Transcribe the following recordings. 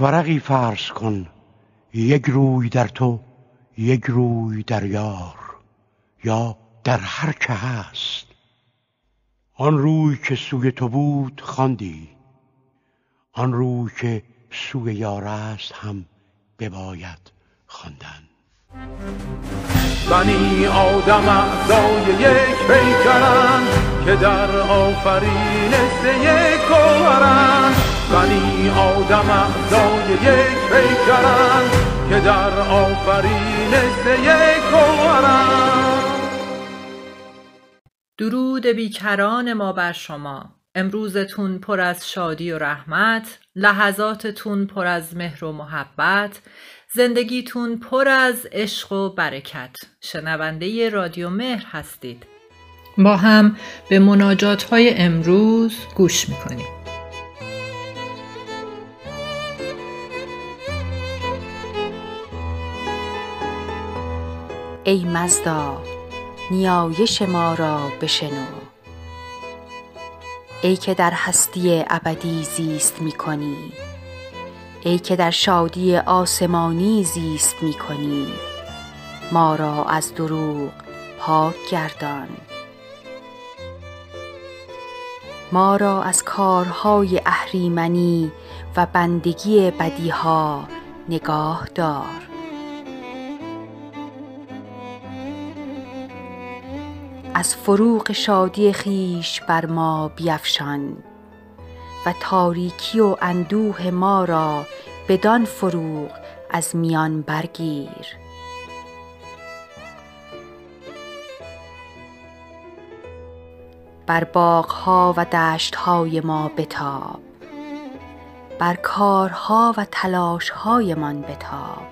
ورقی فرض کن یک روی در تو یک روی در یار یا در هر که هست. آن روی که سوی تو بود خواندی. آن روی که سوی یار است هم بباید خواندن. بنی آدم اعضای یک پیکرند که در آفرینش یک گوهرند بنی آدم اعضای یک پیکرند که در آفرینش یک گوهرند درود بیکران ما بر شما. امروزتون پر از شادی و رحمت لحظاتتون پر از مهر و محبت زندگیتون پر از عشق و برکت. شنونده رادیو مهر هستید. با هم به مناجات های امروز گوش می‌کنیم. ای مزدا نیایش ما را بشنو. ای که در هستی ابدی زیست می کنی ای که در شادی آسمانی زیست می کنی. ما را از دروغ پاک گردان. ما را از کارهای اهریمنی و بندگی بدیها نگاه دار. از فروغ شادی خویش بر ما بیفشان و تاریکی و اندوه ما را بدان فروغ از میان برگیر. بر باغها و دشتهای ما بتاب بر کارها و تلاشهایمان بتاب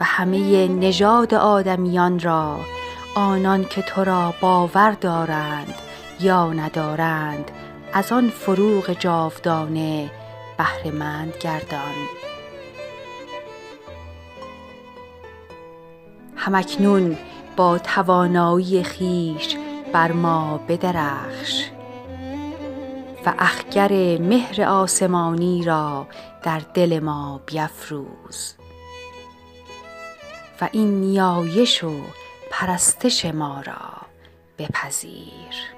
و همه نژاد آدمیان را آنان که تو را باور دارند یا ندارند از آن فروغ جاودانه بهرهمند گردان. همکنون با توانایی خویش بر ما بدرخش و اخگر مهر آسمانی را در دل ما بیفروز و این نیایش و پرستش ما را بپذیر.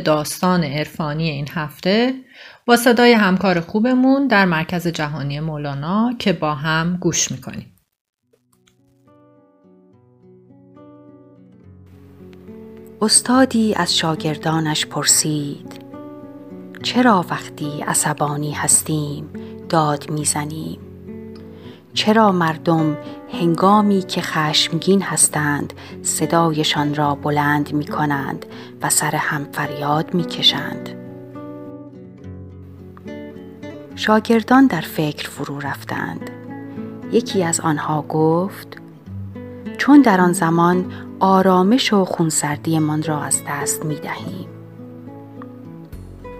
داستان عرفانی این هفته با صدای همکار خوبمون در مرکز جهانی مولانا که با هم گوش می‌کنیم. استادی از شاگردانش پرسید چرا وقتی عصبانی هستیم داد می‌زنیم چرا مردم هنگامی که خشمگین هستند صدایشان را بلند می کنند و سر هم فریاد می کشند. شاگردان در فکر فرو رفتند. یکی از آنها گفت چون در آن زمان آرامش و خونسردیمان را از دست می دهیم.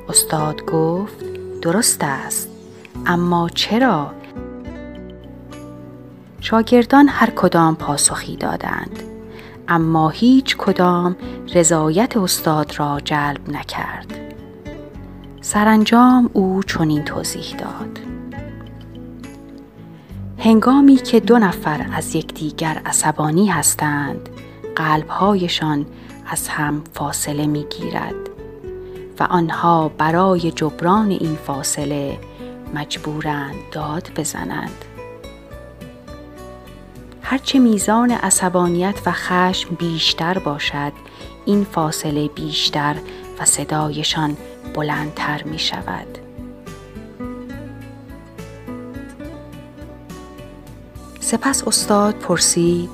استاد گفت درست است اما چرا شاگردان هر کدام پاسخی دادند. اما هیچ کدام رضایت استاد را جلب نکرد. سرانجام او چنین توضیح داد. هنگامی که دو نفر از یکدیگر عصبانی هستند قلبهایشان از هم فاصله می گیرد و آنها برای جبران این فاصله مجبورند داد بزنند. هرچه میزان عصبانیت و خشم بیشتر باشد این فاصله بیشتر و صدایشان بلندتر می شود. سپس استاد پرسید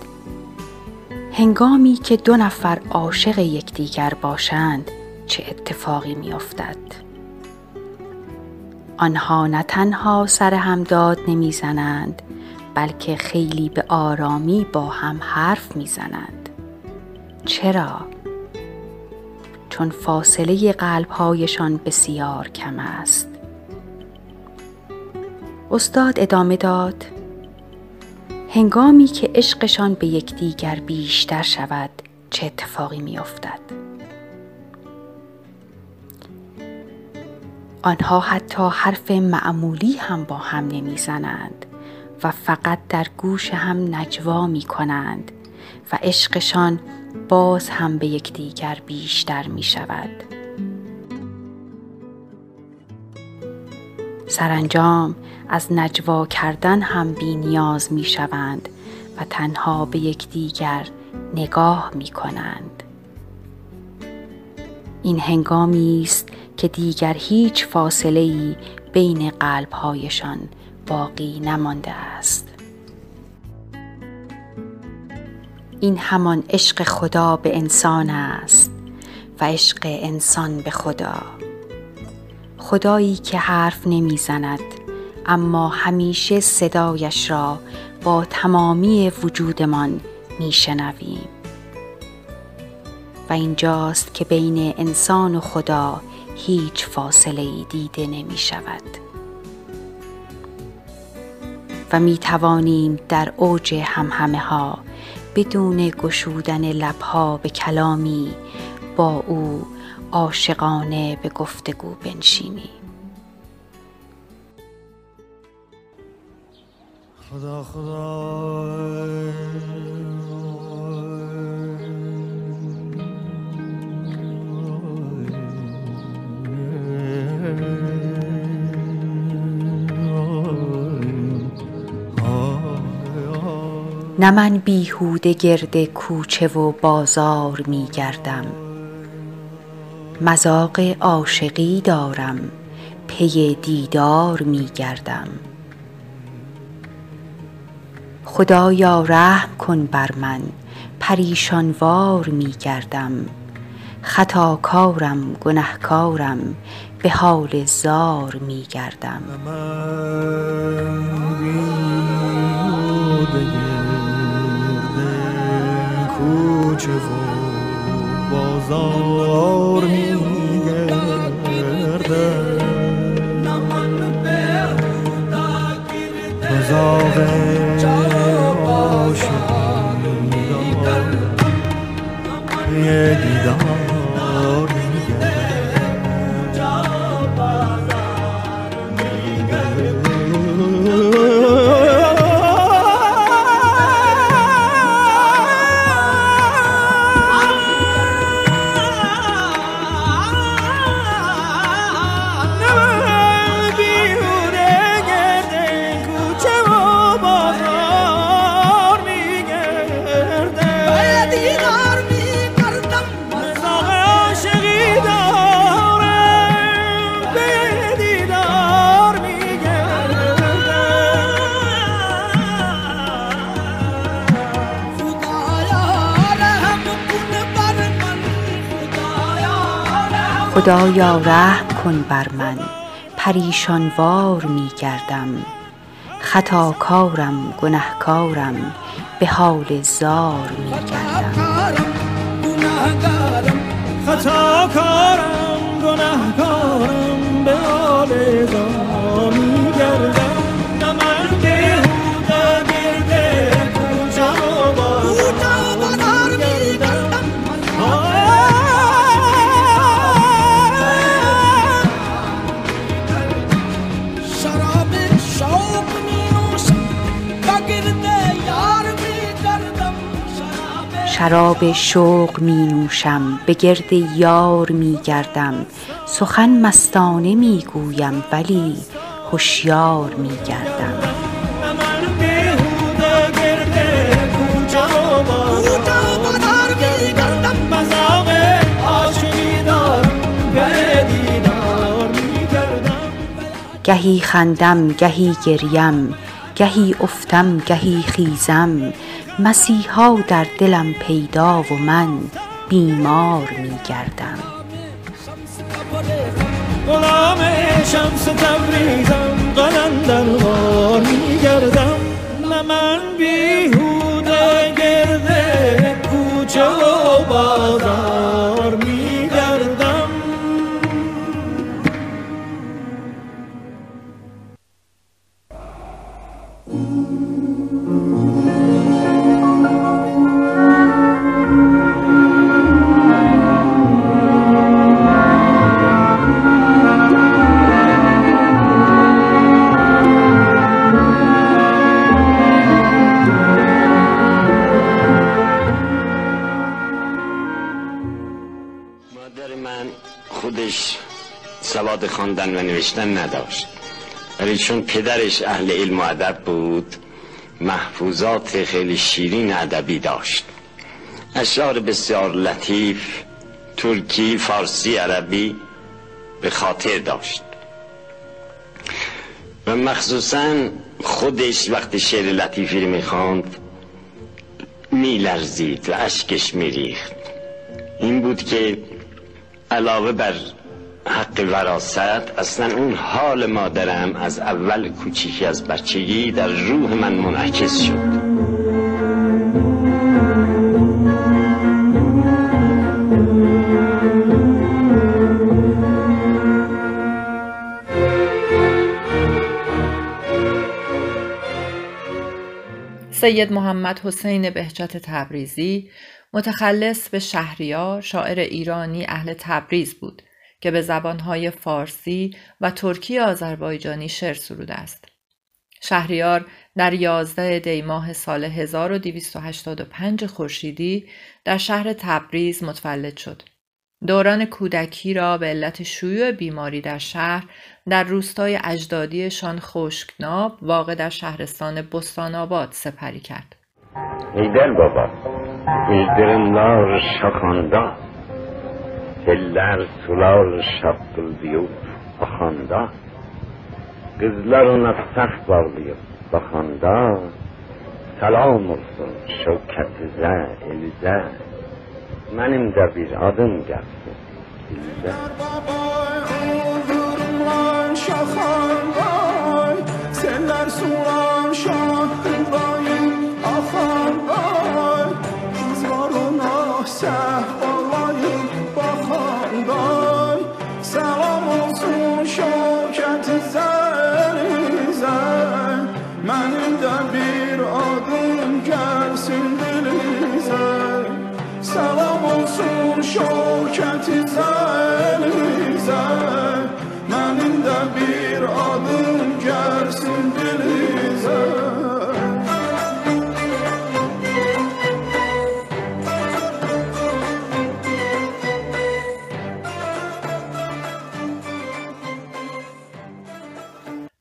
هنگامی که دو نفر عاشق یکدیگر باشند چه اتفاقی می افتد؟ آنها نه تنها سر هم داد نمی‌زنند بلکه خیلی به آرامی با هم حرف می‌زنند چرا؟ چون فاصله قلبهایشان بسیار کم است. استاد ادامه داد هنگامی که عشقشان به یکدیگر بیشتر شود چه اتفاقی میافتد؟ آنها حتی حرف معمولی هم با هم نمی‌زنند. فقط در گوش هم نجوا می کنند و عشقشان باز هم به یکدیگر بیشتر می شود. سرانجام از نجوا کردن هم بی نیاز می شوند و تنها به یکدیگر نگاه می کنند. این هنگامی است که دیگر هیچ فاصله ای بین قلبهایشان باقی نمانده است. این همان عشق خدا به انسان است و عشق انسان به خدا. خدایی که حرف نمی‌زند اما همیشه صدایش را با تمامی وجودمان میشنویم. و اینجاست که بین انسان و خدا هیچ فاصله ای دیده نمی شود. و می توانیم در اوج همهمه ها بدون گشودن لبها به کلامی با او عاشقانه به گفتگو بنشینیم. خدا خدا نه من بیهوده گرد کوچه و بازار می گردم. مذاق عاشقی دارم پی دیدار می گردم. خدایا رحم کن بر من پریشان وار می گردم. خطاکارم گنهکارم به حال زار می گردم. کوچه و بازار میگرده مزاق عاشقی یه خدایا رحم کن بر من پریشان وار می گردم. خطاکارم گنهکارم به حال زار می گردم. خطاکارم گنهکارم به حال زار می گردم. شراب شوق می نوشم به گرد یار می گردم. سخن مستانه می گویم ولی هوشیار می گردم. گهی خندم گهی گریم گهی افتم گهی خیزم. مسیحا در دلم پیدا و من بیمار می گردم. غلام شمس تبریزم قلندروار می گردم. نه من بیهوده گرده کوچه و بازار می خواندن و نوشتن نداشت. ولی چون پدرش اهل علم و ادب بود محفوظات خیلی شیرین ادبی داشت. اشعار بسیار لطیف ترکی فارسی عربی به خاطر داشت. و مخصوصا خودش وقتی شعر لطیفی رو می‌خواند میلرزید و اشکش میریخت. این بود که علاوه بر حق وراست اصلا اون حال مادرم از اول کوچیکی از بچگی در روح من منعکس شد. سید محمد حسین بهجت تبریزی متخلص به شهریار شاعر ایرانی اهل تبریز بود. که به زبانهای فارسی و ترکی آذربایجانی شعر سروده است. شهریار در 11 دی ماه سال 1285 خورشیدی در شهر تبریز متولد شد. دوران کودکی را به علت شیوع بیماری در شهر در روستای اجدادیشان خشکناب واقع در شهرستان بستان آباد سپری کرد. ایدر بابا ایدرمlar şakanda Eller sular şapkıldıyıp bakanda Kızlar ona saf bağlayıp bakanda Salam olsun şevketize, elize Benim de bir adım gelsin dilize şaxanday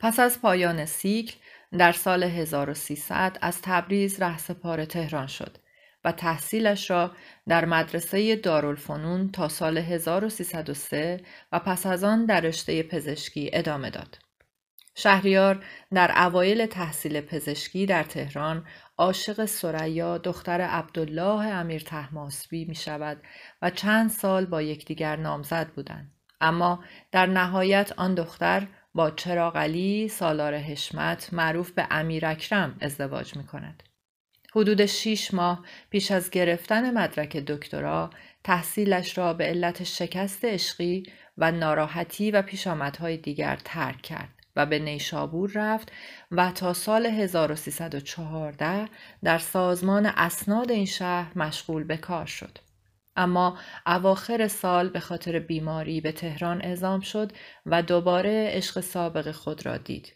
پس از پایان سیکل در سال 1300 از تبریز رهسپار تهران شد. و تحصیلش را در مدرسه دارالفنون تا سال 1303 و پس از آن در رشته پزشکی ادامه داد. شهریار در اوایل تحصیل پزشکی در تهران عاشق سریا دختر عبدالله امیر تحماسبی می شود و چند سال با یکدیگر نامزد بودند. اما در نهایت آن دختر با چراغ علی سالار حشمت معروف به امیر اکرم ازدواج می کند. حدود شیش ماه پیش از گرفتن مدرک دکترا تحصیلش را به علت شکست عشقی و ناراحتی و پیشامدهای دیگر ترک کرد و به نیشابور رفت و تا سال 1314 در سازمان اسناد این شهر مشغول به کار شد. اما اواخر سال به خاطر بیماری به تهران اعزام شد و دوباره عشق سابق خود را دید.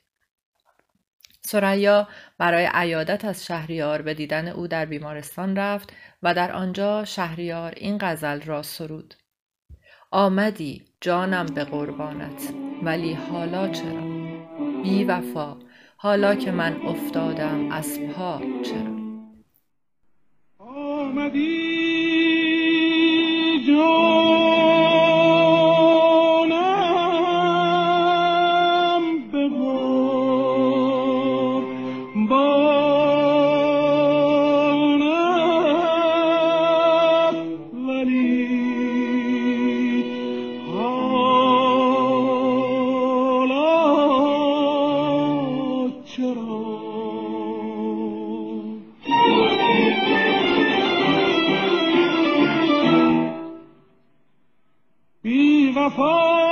سریا برای عیادت از شهریار به دیدن او در بیمارستان رفت و در آنجا شهریار این غزل را سرود. آمدی جانم به قربانت ولی حالا چرا؟ بی وفا حالا که من افتادم از پا چرا؟ آمدی الغفار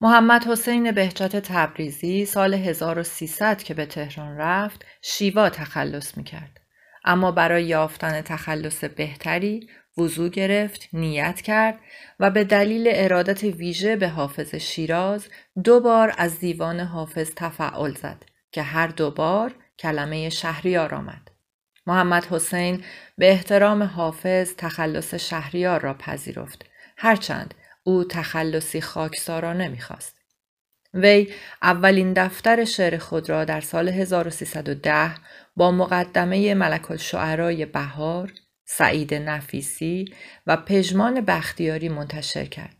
محمد حسین بهجت تبریزی سال 1300 که به تهران رفت شیوا تخلص می‌کرد. اما برای یافتن تخلص بهتری وضوع گرفت، نیت کرد و به دلیل ارادت ویژه به حافظ شیراز دو بار از دیوان حافظ تفعال زد که هر دو بار کلمه شهریار آمد. محمد حسین به احترام حافظ تخلص شهریار را پذیرفت. هرچند او تخلصی خاکسارانه می‌خواست. وی اولین دفتر شعر خود را در سال 1310 با مقدمه ملک الشعرای بهار، سعید نفیسی و پژمان بختیاری منتشر کرد.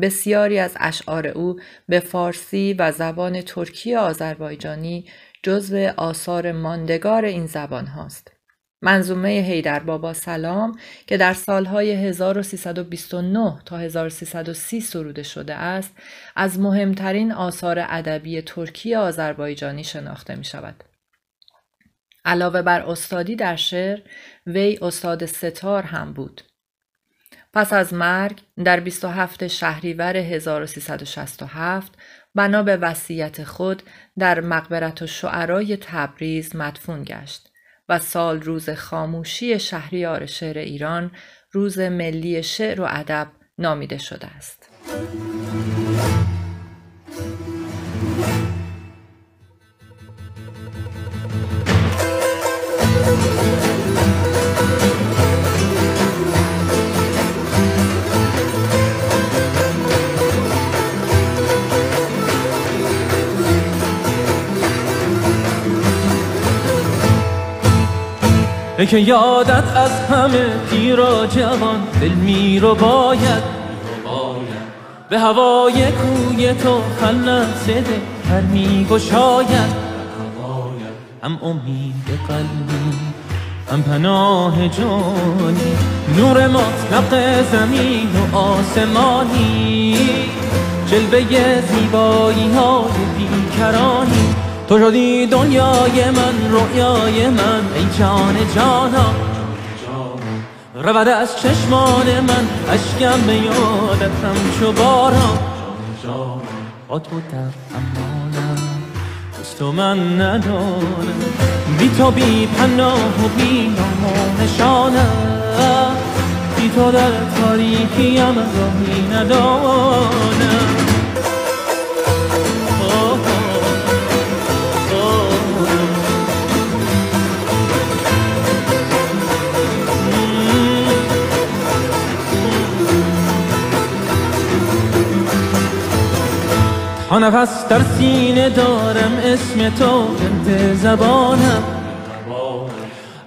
بسیاری از اشعار او به فارسی و زبان ترکی آذربایجانی جزو آثار ماندگار این زبان هاست. منظومه هیدر بابا سلام که در سالهای 1329 تا 1330 سروده شده است از مهمترین آثار ادبی ترکی آذربایجانی شناخته می شود. علاوه بر استادی در شعر وی استاد ستار هم بود پس از مرگ در 27 شهریور 1367 بنا به وصیت خود در مقبرت و شعرای تبریز مدفون گشت و سال روز خاموشی شهریار شعر ایران روز ملی شعر و ادب نامیده شده است. که یادت از همه پیر و جوان دل میرو باید. به هوای کوی تو خلص ده هر می گشاید. هم امید قلبی هم پناه جانی. نور مطلق زمین و آسمانی. جلوه زیبایی های بیکرانی. تو شدی دنیای من رویای من ای جان جانا. رود از چشمان من اشکم به یادتم چو باران. با تو در امانم تو من ندانم. بی تو بی پناه و بی نام و نشانم. بی تو در تاریکیم راهی ندانم. نفس در سینه دارم اسم تو بنت زبانم.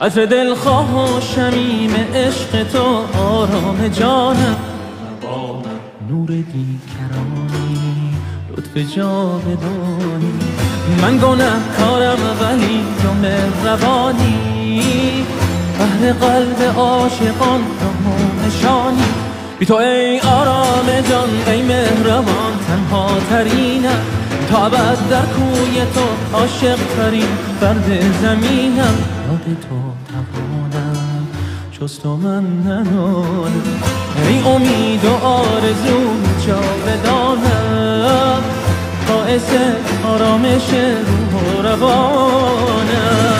عطر دلخواه و شمیم عشق تو آرام جانم. نور بیکرانی لطف جاودانی. من گناه کارم ولی تو مهربانی. بهر قلب عاشقان تو نشانی. بی تو ای آرام جان ای مهربان. تنها ترینم تا عبد در کوی تو عاشق ترین فرد زمینم. یاد تو توانم جز تو من ندانم ای امید و آرزو جاودانم باعث آرامش روح و روانم.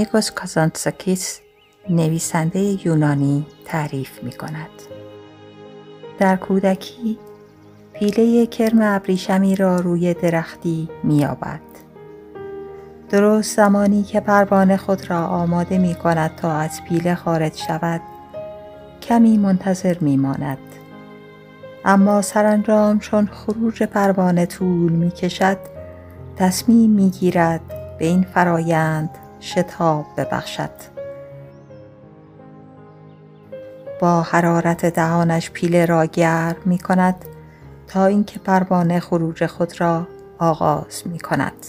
نیکوس کازانتساکیس نویسنده یونانی تعریف می کند. در کودکی پیله کرم ابریشمی را روی درختی میابد. درست زمانی که پروانه خود را آماده می کند تا از پیله خارج شود کمی منتظر می ماند. اما سرانجام چون خروج پروانه طول می کشد تصمیم می گیرد به این فرایند شتاب ببخشد. با حرارت دهانش پیله را گرم می کند تا اینکه پروانه خروج خود را آغاز می کند.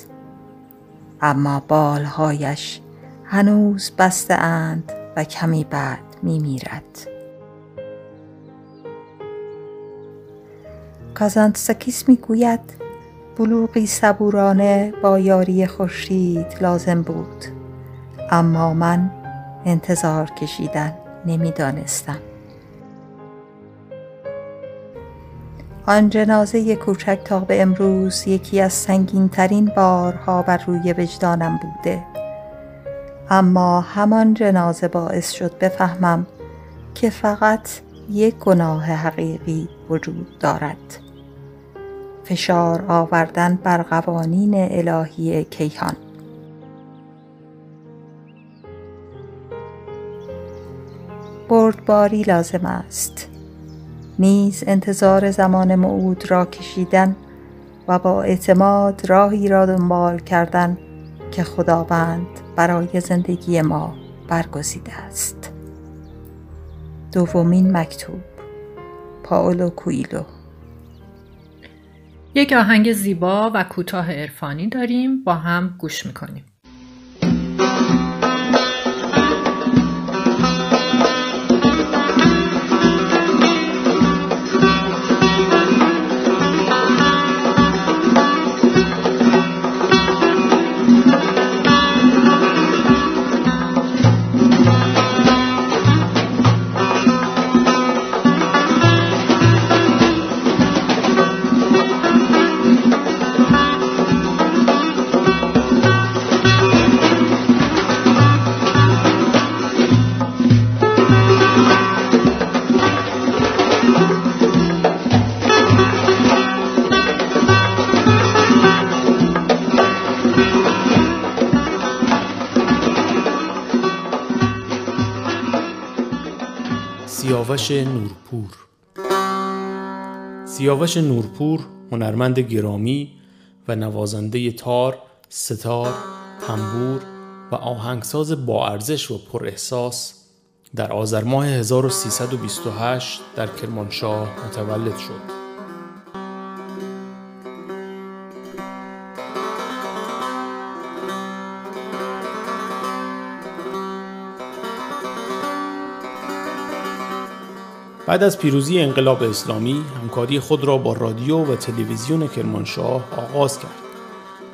اما بالهایش هنوز بسته اند و کمی بعد می میرد. کازانتسکیس می گوید بلوغی صبورانه با یاری خورشید لازم بود. اما من انتظار کشیدن نمی‌دانستم. آن جنازه کوچک تا به امروز یکی از سنگین ترین بارها بر روی وجدانم بوده. اما همان جنازه باعث شد بفهمم که فقط یک گناه حقیقی وجود دارد. فشار آوردن بر قوانین الهی کیهان. بردباری لازم است. نیز انتظار زمان موعود را کشیدن و با اعتماد راهی را دنبال کردن که خداوند برای زندگی ما برگزیده است. دومین مکتوب پاولو کویلو. یک آهنگ زیبا و کوتاه عرفانی داریم با هم گوش می‌کنیم. سیاوش نورپور سیاوش نورپور هنرمند گرامی و نوازنده تار، ستار، تنبور و آهنگساز با ارزش و پر احساس در آذر ماه 1328 در کرمانشاه متولد شد. بعد از پیروزی انقلاب اسلامی همکاری خود را با رادیو و تلویزیون کرمانشاه آغاز کرد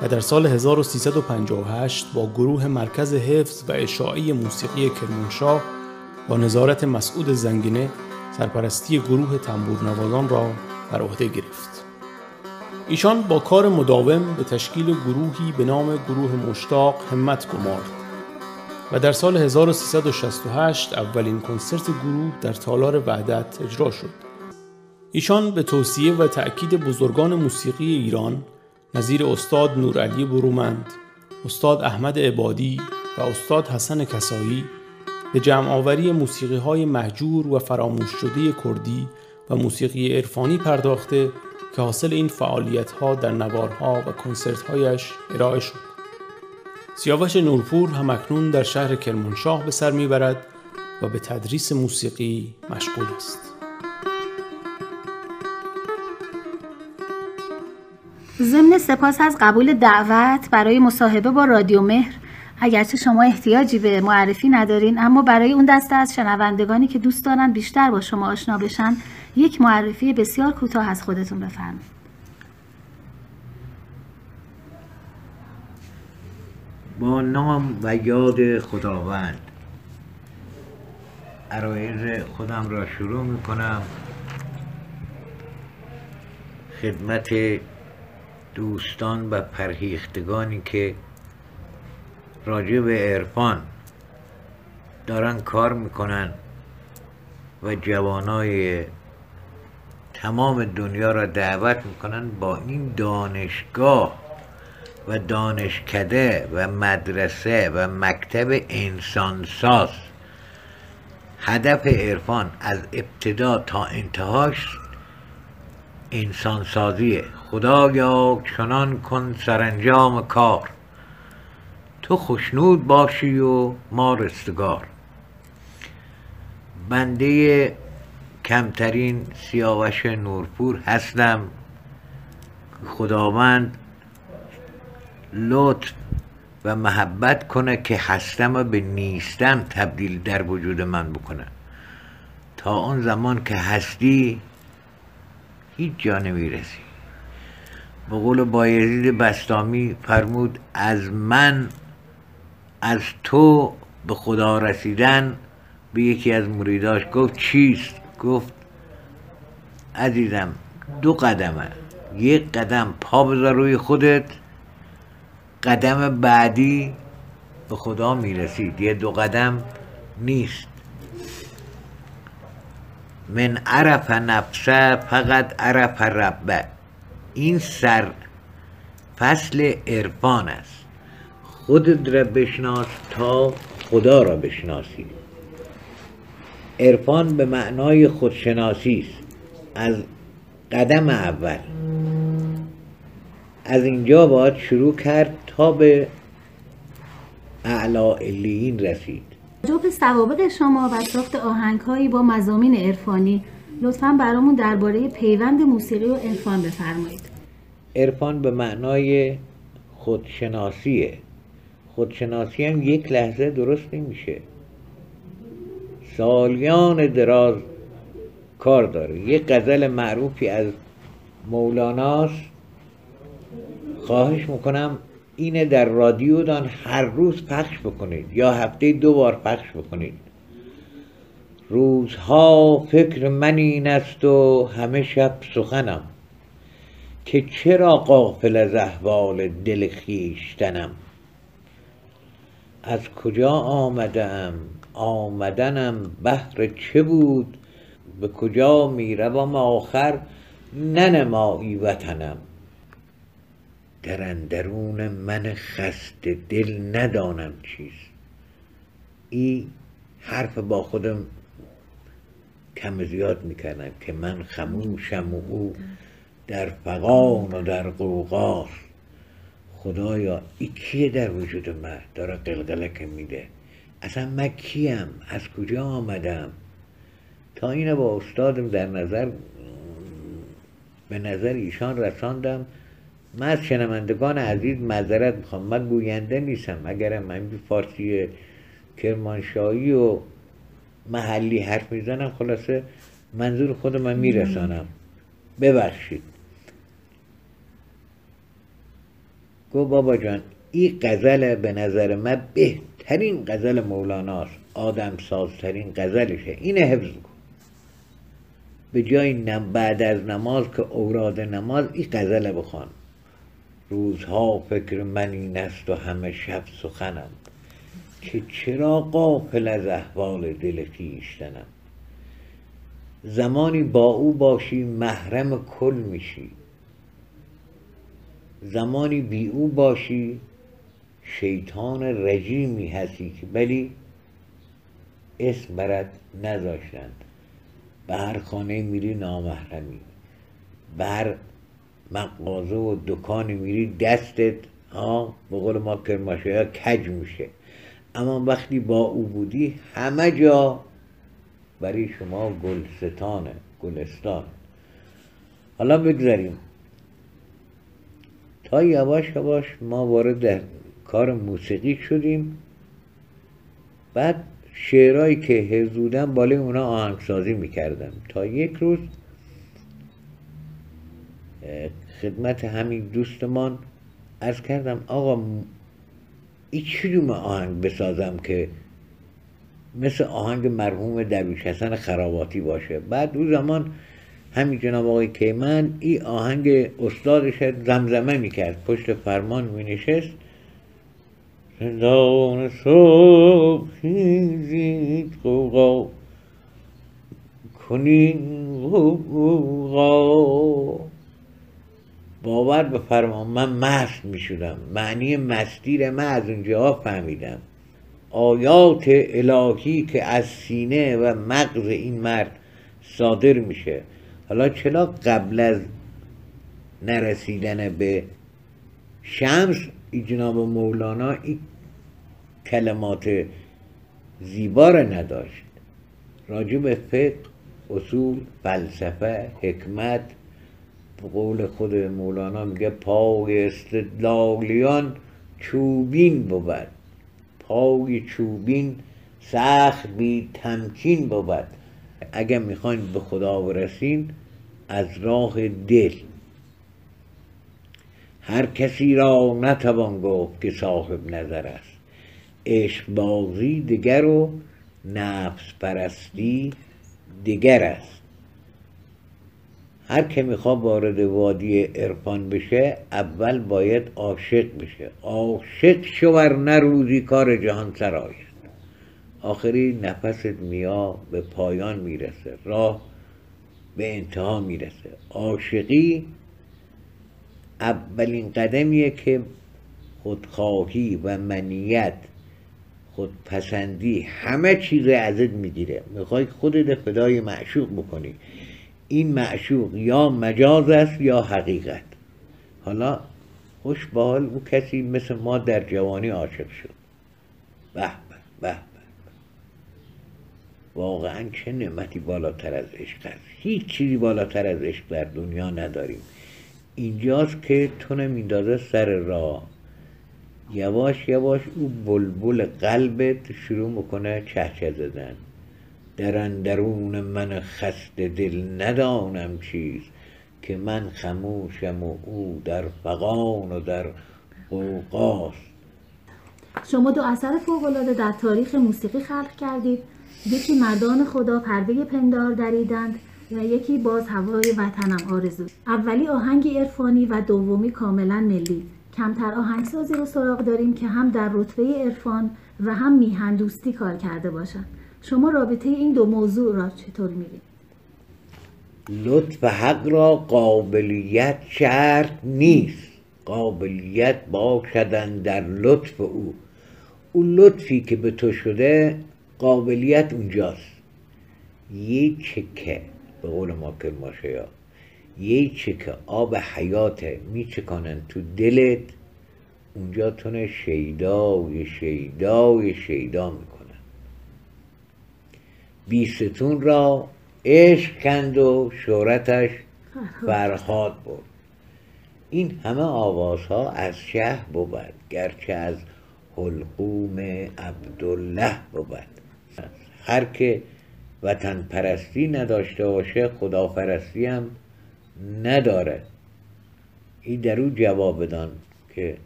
و در سال 1358 با گروه مرکز حفظ و اشاعه موسیقی کرمانشاه با نظارت مسعود زنگینه سرپرستی گروه تنبورنوازان را بر عهده گرفت. ایشان با کار مداوم به تشکیل گروهی به نام گروه مشتاق همت گمارد و در سال 1368 اولین کنسرت گروه در تالار وحدت اجرا شد. ایشان به توصیه و تأکید بزرگان موسیقی ایران نظیر استاد نورعلی برومند، استاد احمد عبادی و استاد حسن کسایی به جمع آوری موسیقی های محجور و فراموش شده کردی و موسیقی عرفانی پرداخته که حاصل این فعالیت ها در نوارها و کنسرت هایش ارائه شد. سیاوش نورپور همکنون در شهر کرمانشاه به سر می‌برد و به تدریس موسیقی مشغول است. ضمن سپاس از قبول دعوت برای مصاحبه با رادیو مهر اگرچه شما احتیاجی به معرفی ندارین اما برای اون دسته از شنوندگانی که دوست دارن بیشتر با شما آشنا بشن یک معرفی بسیار کوتاه از خودتون بفرمایید با نام و یاد خداوند. عرایز خودم را شروع می کنم خدمت دوستان و پرهیختگانی که راجع به عرفان دارن کار می‌کنن و جوانای تمام دنیا را دعوت می‌کنن با این دانشگاه و دانشکده و مدرسه و مکتب انسانساز. هدف عرفان از ابتدا تا انتهاش انسانسازیه خدایا چنان کن سرانجام کار. تو خوشنود باشی و ما رستگار. بنده کمترین سیاوش نورپور هستم. خداوند لطف و محبت کنه که هستم و به نیستم تبدیل در وجود من بکنه. تا اون زمان که هستی هیچ جا نمی‌رسی. به قول بایزید بستامی فرمود از من از تو به خدا رسیدن به یکی از مریداش گفت چیست؟ گفت عزیزم دو قدمه. یک قدم پا بذار روی خودت قدم بعدی به خدا می‌رسید. یه دو قدم نیست. من عرف نفسه فقط عرف ربه این سر فصل عرفان است. خودت را بشناس تا خدا را بشناسی. عرفان به معنای خودشناسی است. از قدم اول. از اینجا باید شروع کرد تا به اعلا علیین رسید. جو به سوابق شما و ساخت آهنگهایی با مزامین عرفانی لطفا برامون درباره پیوند موسیقی و عرفان بفرمایید. عرفان به معنای خودشناسیه. خودشناسی هم یک لحظه درست نمیشه. سالیان دراز کار داره. یک غزل معروفی از مولاناست. خواهش می‌کنم اینه در رادیو دان هر روز پخش بکنید یا هفته دو بار پخش بکنید. روزها فکر من این است و همه شب سخنم که چرا قافل از احوال دل خیشتنم از کجا آمدم؟ آمدنم بهر چه بود؟ به کجا می‌روم آخر؟ ننمایی وطنم. در اندرون من خسته دل ندانم چیست. ای حرف با خودم کم زیاد می‌کردم که من خموشم و او در فقان و در قوقاست خدایا ای کیه در وجود من؟ داره قلقلک میده. اصلا من کیم؟ از کجا آمدم؟ تا اینو با استادم در نظر به نظر ایشان رساندم من از شنوندگان عزیز معذرت می‌خوام. من گوینده نیستم. اگرم من فارسی کرمانشاهی و محلی حرف می‌زنم خلاصه منظور خودم من میرسانم. ببخشید. گو بابا جان این غزل به نظر من بهترین غزل مولاناست. آدم سازترین غزلشه. اینه حفظ کن. به جای بعد از نماز که اوراد نماز این غزل بخوان. روزها فکر من این است و همه شب سخنم. که چرا قافل از احوال دل خویشتنم؟ زمانی با او باشی محرم کل میشی. زمانی بی او باشی شیطان رجیمی هستی که ولی اسم برد نذاشتند. به هر خانه میری نامحرمی. به هر مغازه و دکانی میری دستت ها به قول ما کرماشه ها کج میشه. اما وقتی با او بودی همه جا برای شما گلستانه گلستان. حالا بگذاریم. تا یواش یواش ما وارد کار موسیقی شدیم. بعد شعرهایی که حفظ بالای اونا آهنگسازی می‌کردم. تا یک روز خدمت همین دوستمان از کردم آقا این چجوم آهنگ بسازم که مثل آهنگ مرحوم درویش حسن خراباتی باشه؟ بعد او زمان همین جناب آقای کیمن این آهنگ استادش زمزمه می‌کرد. پشت فرمان می نشست زندان صبح خیزید قوقا کنین قوقا باور بفرما من مست می شدم معنی مستی رو من از اونجا فهمیدم. آیات الهی که از سینه و مغز این مرد صادر میشه. حالا چرا قبل از نرسیدن به شمس جناب مولانا این کلمات زیبا را نداشت؟ راجب به فقه اصول فلسفه حکمت قول خود مولانا میگه پای استدلالیان چوبین بود. پای چوبین سخت بی تمکین بود. اگر می‌خواین به خدا برسین از راه دل. هر کسی را نتوان گفت که صاحب نظر است. عشق بازی دگر و نفس پرستی دیگر است. هر که می‌خواد وارد وادی عرفان بشه اول باید عاشق بشه. عاشق شور نروزی کار جهان سرایت آخری نفست میا به پایان می‌رسه. راه به انتها می‌رسه. عاشقی اولین قدمیه که خودخواهی و منیت خودپسندی همه چیز ازت می‌گیره. می‌خوای خودت فدای معشوق بکنی. این معشوق یا مجاز است یا حقیقت. حالا خوش به حال او کسی مثل ما در جوانی عاشق شد. به به به واقعا چه نعمتی بالاتر از عشق است. هیچ چیزی بالاتر از عشق در دنیا نداریم. اینجاست که تو نمیندازه سر راه. یواش یواش او بلبل قلبت شروع می‌کنه چهچه زدن. در اندرون من خسته دل ندانم چیز که من خموشم و او در فقان و در قوقاست. شما دو اثر فوقالعاده در تاریخ موسیقی خلق کردید. یکی مردان خدا پرده پندار دریدند و یکی باز هوای وطنم آرزو. اولی آهنگی عرفانی و دومی کاملا ملی. کمتر آهنگسازی رو سراغ داریم که هم در رتبه عرفان و هم میهن دوستی کار کرده باشند شما رابطه این دو موضوع را چطور می‌بینید؟ لطف حق را قابلیت شرط نیست. قابلیت باشدن در لطف او. او لطفی که به تو شده قابلیت اونجاست. یه چکه به قول ما کرماشه یه چکه آب حیات میچکانن تو دلت اونجا تونه شیدای شیدای شیدا می‌کنن. بیستون را عشق کند و شهرتش فرهاد بود این همه آوازها از شه بود گرچه از حلقوم عبدالله بود. هر که وطن پرستی نداشته باشه خداپرستی هم نداره. این در او جواب بدان که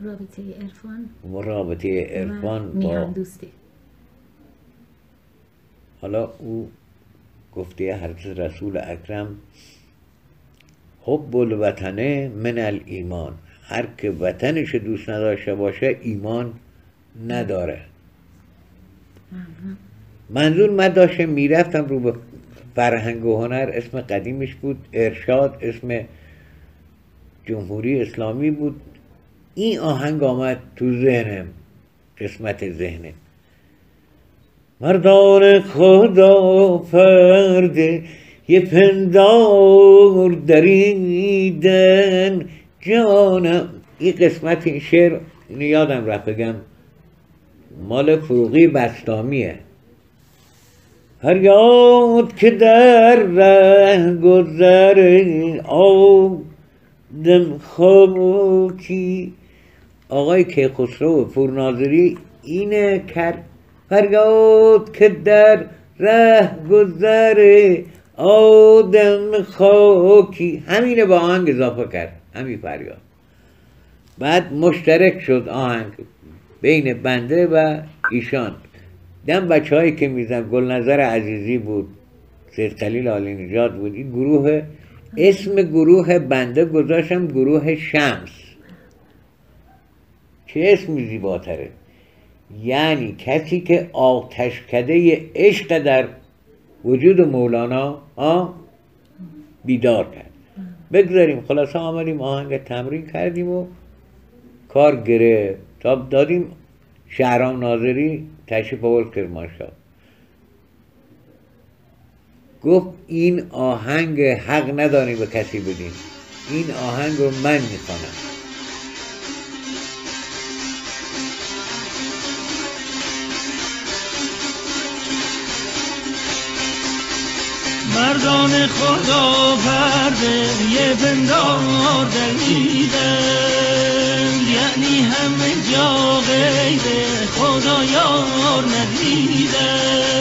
رابطه عرفان. رابطه عرفان با میهن دوستی. حالا او گفته حضرت رسول اکرم حب الوطنه من الایمان. هر که وطنش دوست نداشته باشه ایمان نداره. منظور من داشتم می‌رفتم رو به فرهنگ و هنر. اسم قدیمش بود ارشاد اسم جمهوری اسلامی بود. این آهنگ آمد تو ذهنم قسمت ذهنم مردان خدا پرده یه پندار دریدن. جانم این قسمت این شعر اینو یادم رفت بگم. مال فروغی بستامیه. فریاد که در ره گذر آدم خاکی. آقای کیخسرو پورناظری اینه کرد فریاد که در ره گذر آدم خاکی. همینه با آهنگ اضافه کرد. همین فریاد بعد مشترک شد آهنگ بین بنده و ایشان. دم بچه هایی که میزن گل نظر عزیزی بود. سید خلیل آلی نجات بود. این گروه اسم گروه بنده گذاشتم گروه شمس. چه اسمی زیباتره؟ یعنی کسی که آتش کده عشق در وجود مولانا آ بیدار کرد. بگذاریم خلاصه آمدیم آهنگ تمرین کردیم و کار گره تا دادیم شهرام ناظری تشریف آورد کرمانشاه گفت این آهنگ حق نداری به کسی بدین. این آهنگ رو من می‌خوانم. مردان خدا پرده یه پندار دلیدن یعنی همه جا غیر خدا یار ندیدن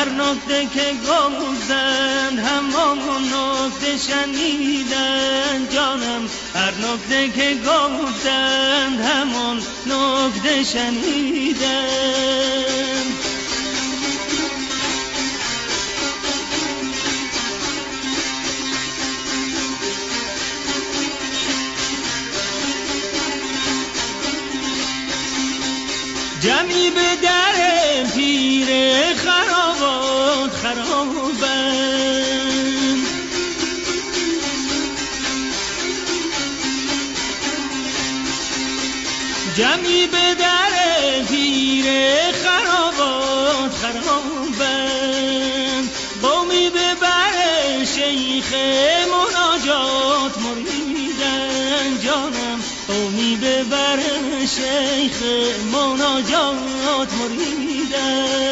هر نکته که گفتند همان نکته شنیدند جانم هر نکته که گفتند همان نکته شنیدند شیخ مناجات مریدم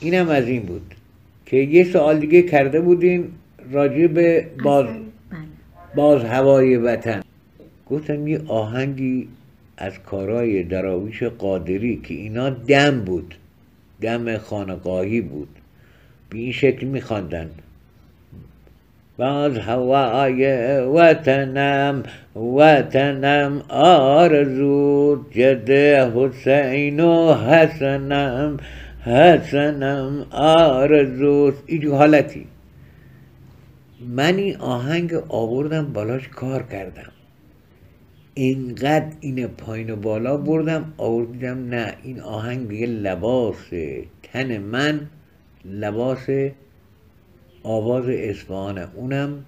اینم از این بود که یه سوال دیگه کرده بودین راجع به باز باز هوای وطن. گفتم یه آهنگی از کارهای دراویش قادری که اینا دم بود. دم خانقاهی بود. به این شکل میخواندن. باز هوای وطنم وطنم آرزو جده حسین و حسنم حسنم آرزوست. اینجور حالتی. من این آهنگ آوردم بالاش کار کردم. اینقدر این پایین و بالا بردم آوردم نه این آهنگ دیگه لباس تن من لباس آواز اصفهانه اونم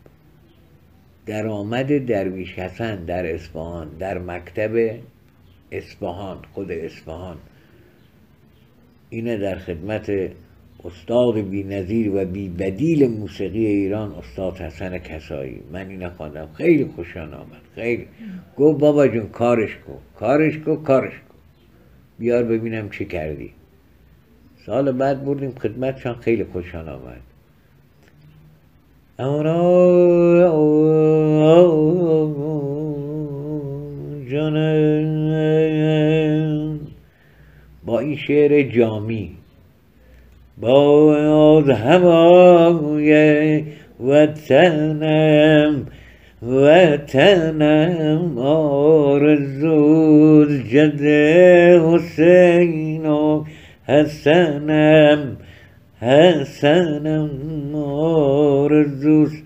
درآمد درویش حسن در اصفهان در مکتب اصفهان خود اصفهان. اینه در خدمت استاد بی نظیر و بی بدیل موسیقی ایران استاد حسن کسایی. من اینو خواندم. خیلی خوشان آمد. خیلی. گفت بابا جون کارش کن. کارش کن کارش کن. بیار ببینم چی کردی. سال بعد بردیم خدمتشان خیلی خوشان آمد. جانم با این شعر جامی. باز هوای وطنم وطنم آرزو جده حسین و حسنم حسنم آرزوست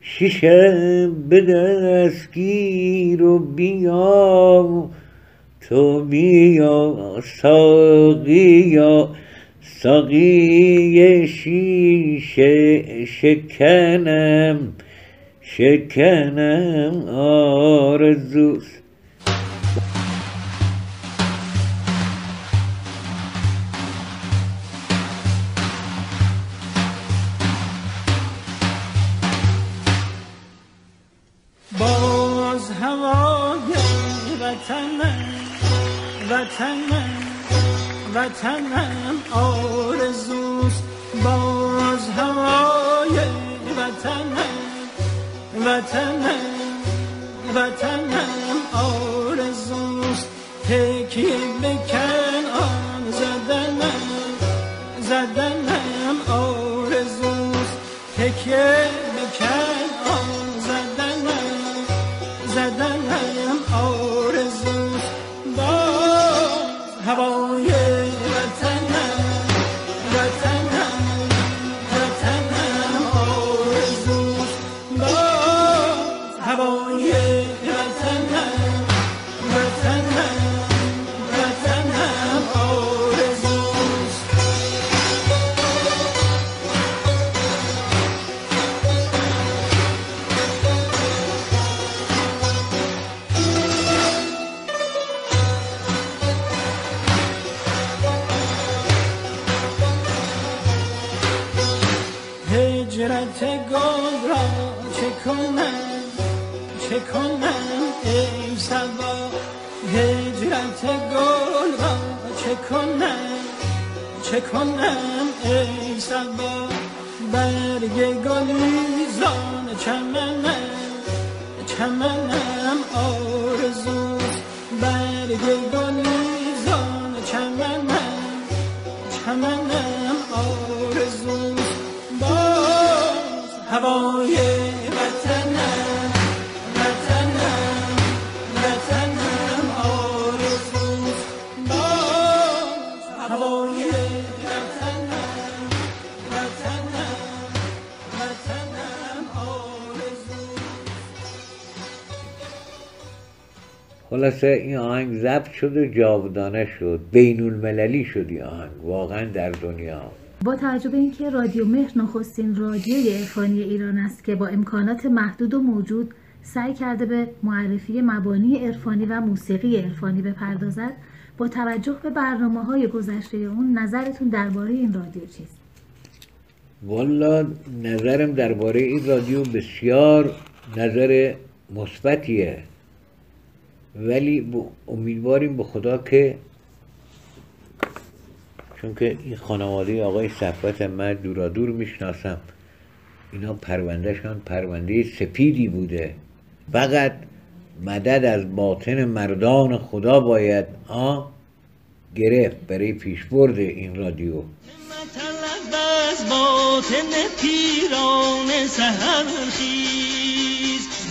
شیشه به دستگیر و بیا تو بیا ساقیا ساقی شیشه شکنم شکنم آرزوست. زدنم آرزوست. باز هوای کنم ای سبا برگ گلیزان چمنم چمنم آرزوست. برگ گلیزان چمنم چمنم آرزوست. باز هوای خلاصه این آهنگ ضبط شد و جاودانه شد. بین المللی شد این آهنگ واقعا در دنیا. با توجه به اینکه رادیو مهر نخستین رادیوی عرفانی ایران است که با امکانات محدود و موجود سعی کرده به معرفی مبانی عرفانی و موسیقی عرفانی بپردازد با توجه به برنامه های گذشته اون نظرتون درباره این رادیو چیست؟ والا نظرم درباره این رادیو بسیار نظر مثبتیه. ولی امیدواریم به خدا که چون که این خانواده آقای صفوت من دورا دور می‌شناسم اینا پروندهشان پرونده سپیدی بوده. فقط مدد از باطن مردان خدا باید آ گرفت برای پیشبرد این رادیو. از باطن پیران سهر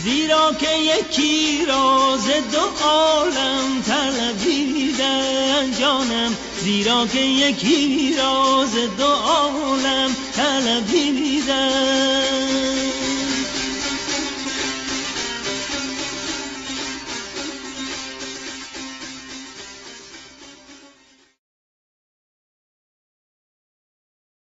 زیرا که یکی را دو عالم طلبیدن جانم. زیرا که یکی را دو عالم طلبیدن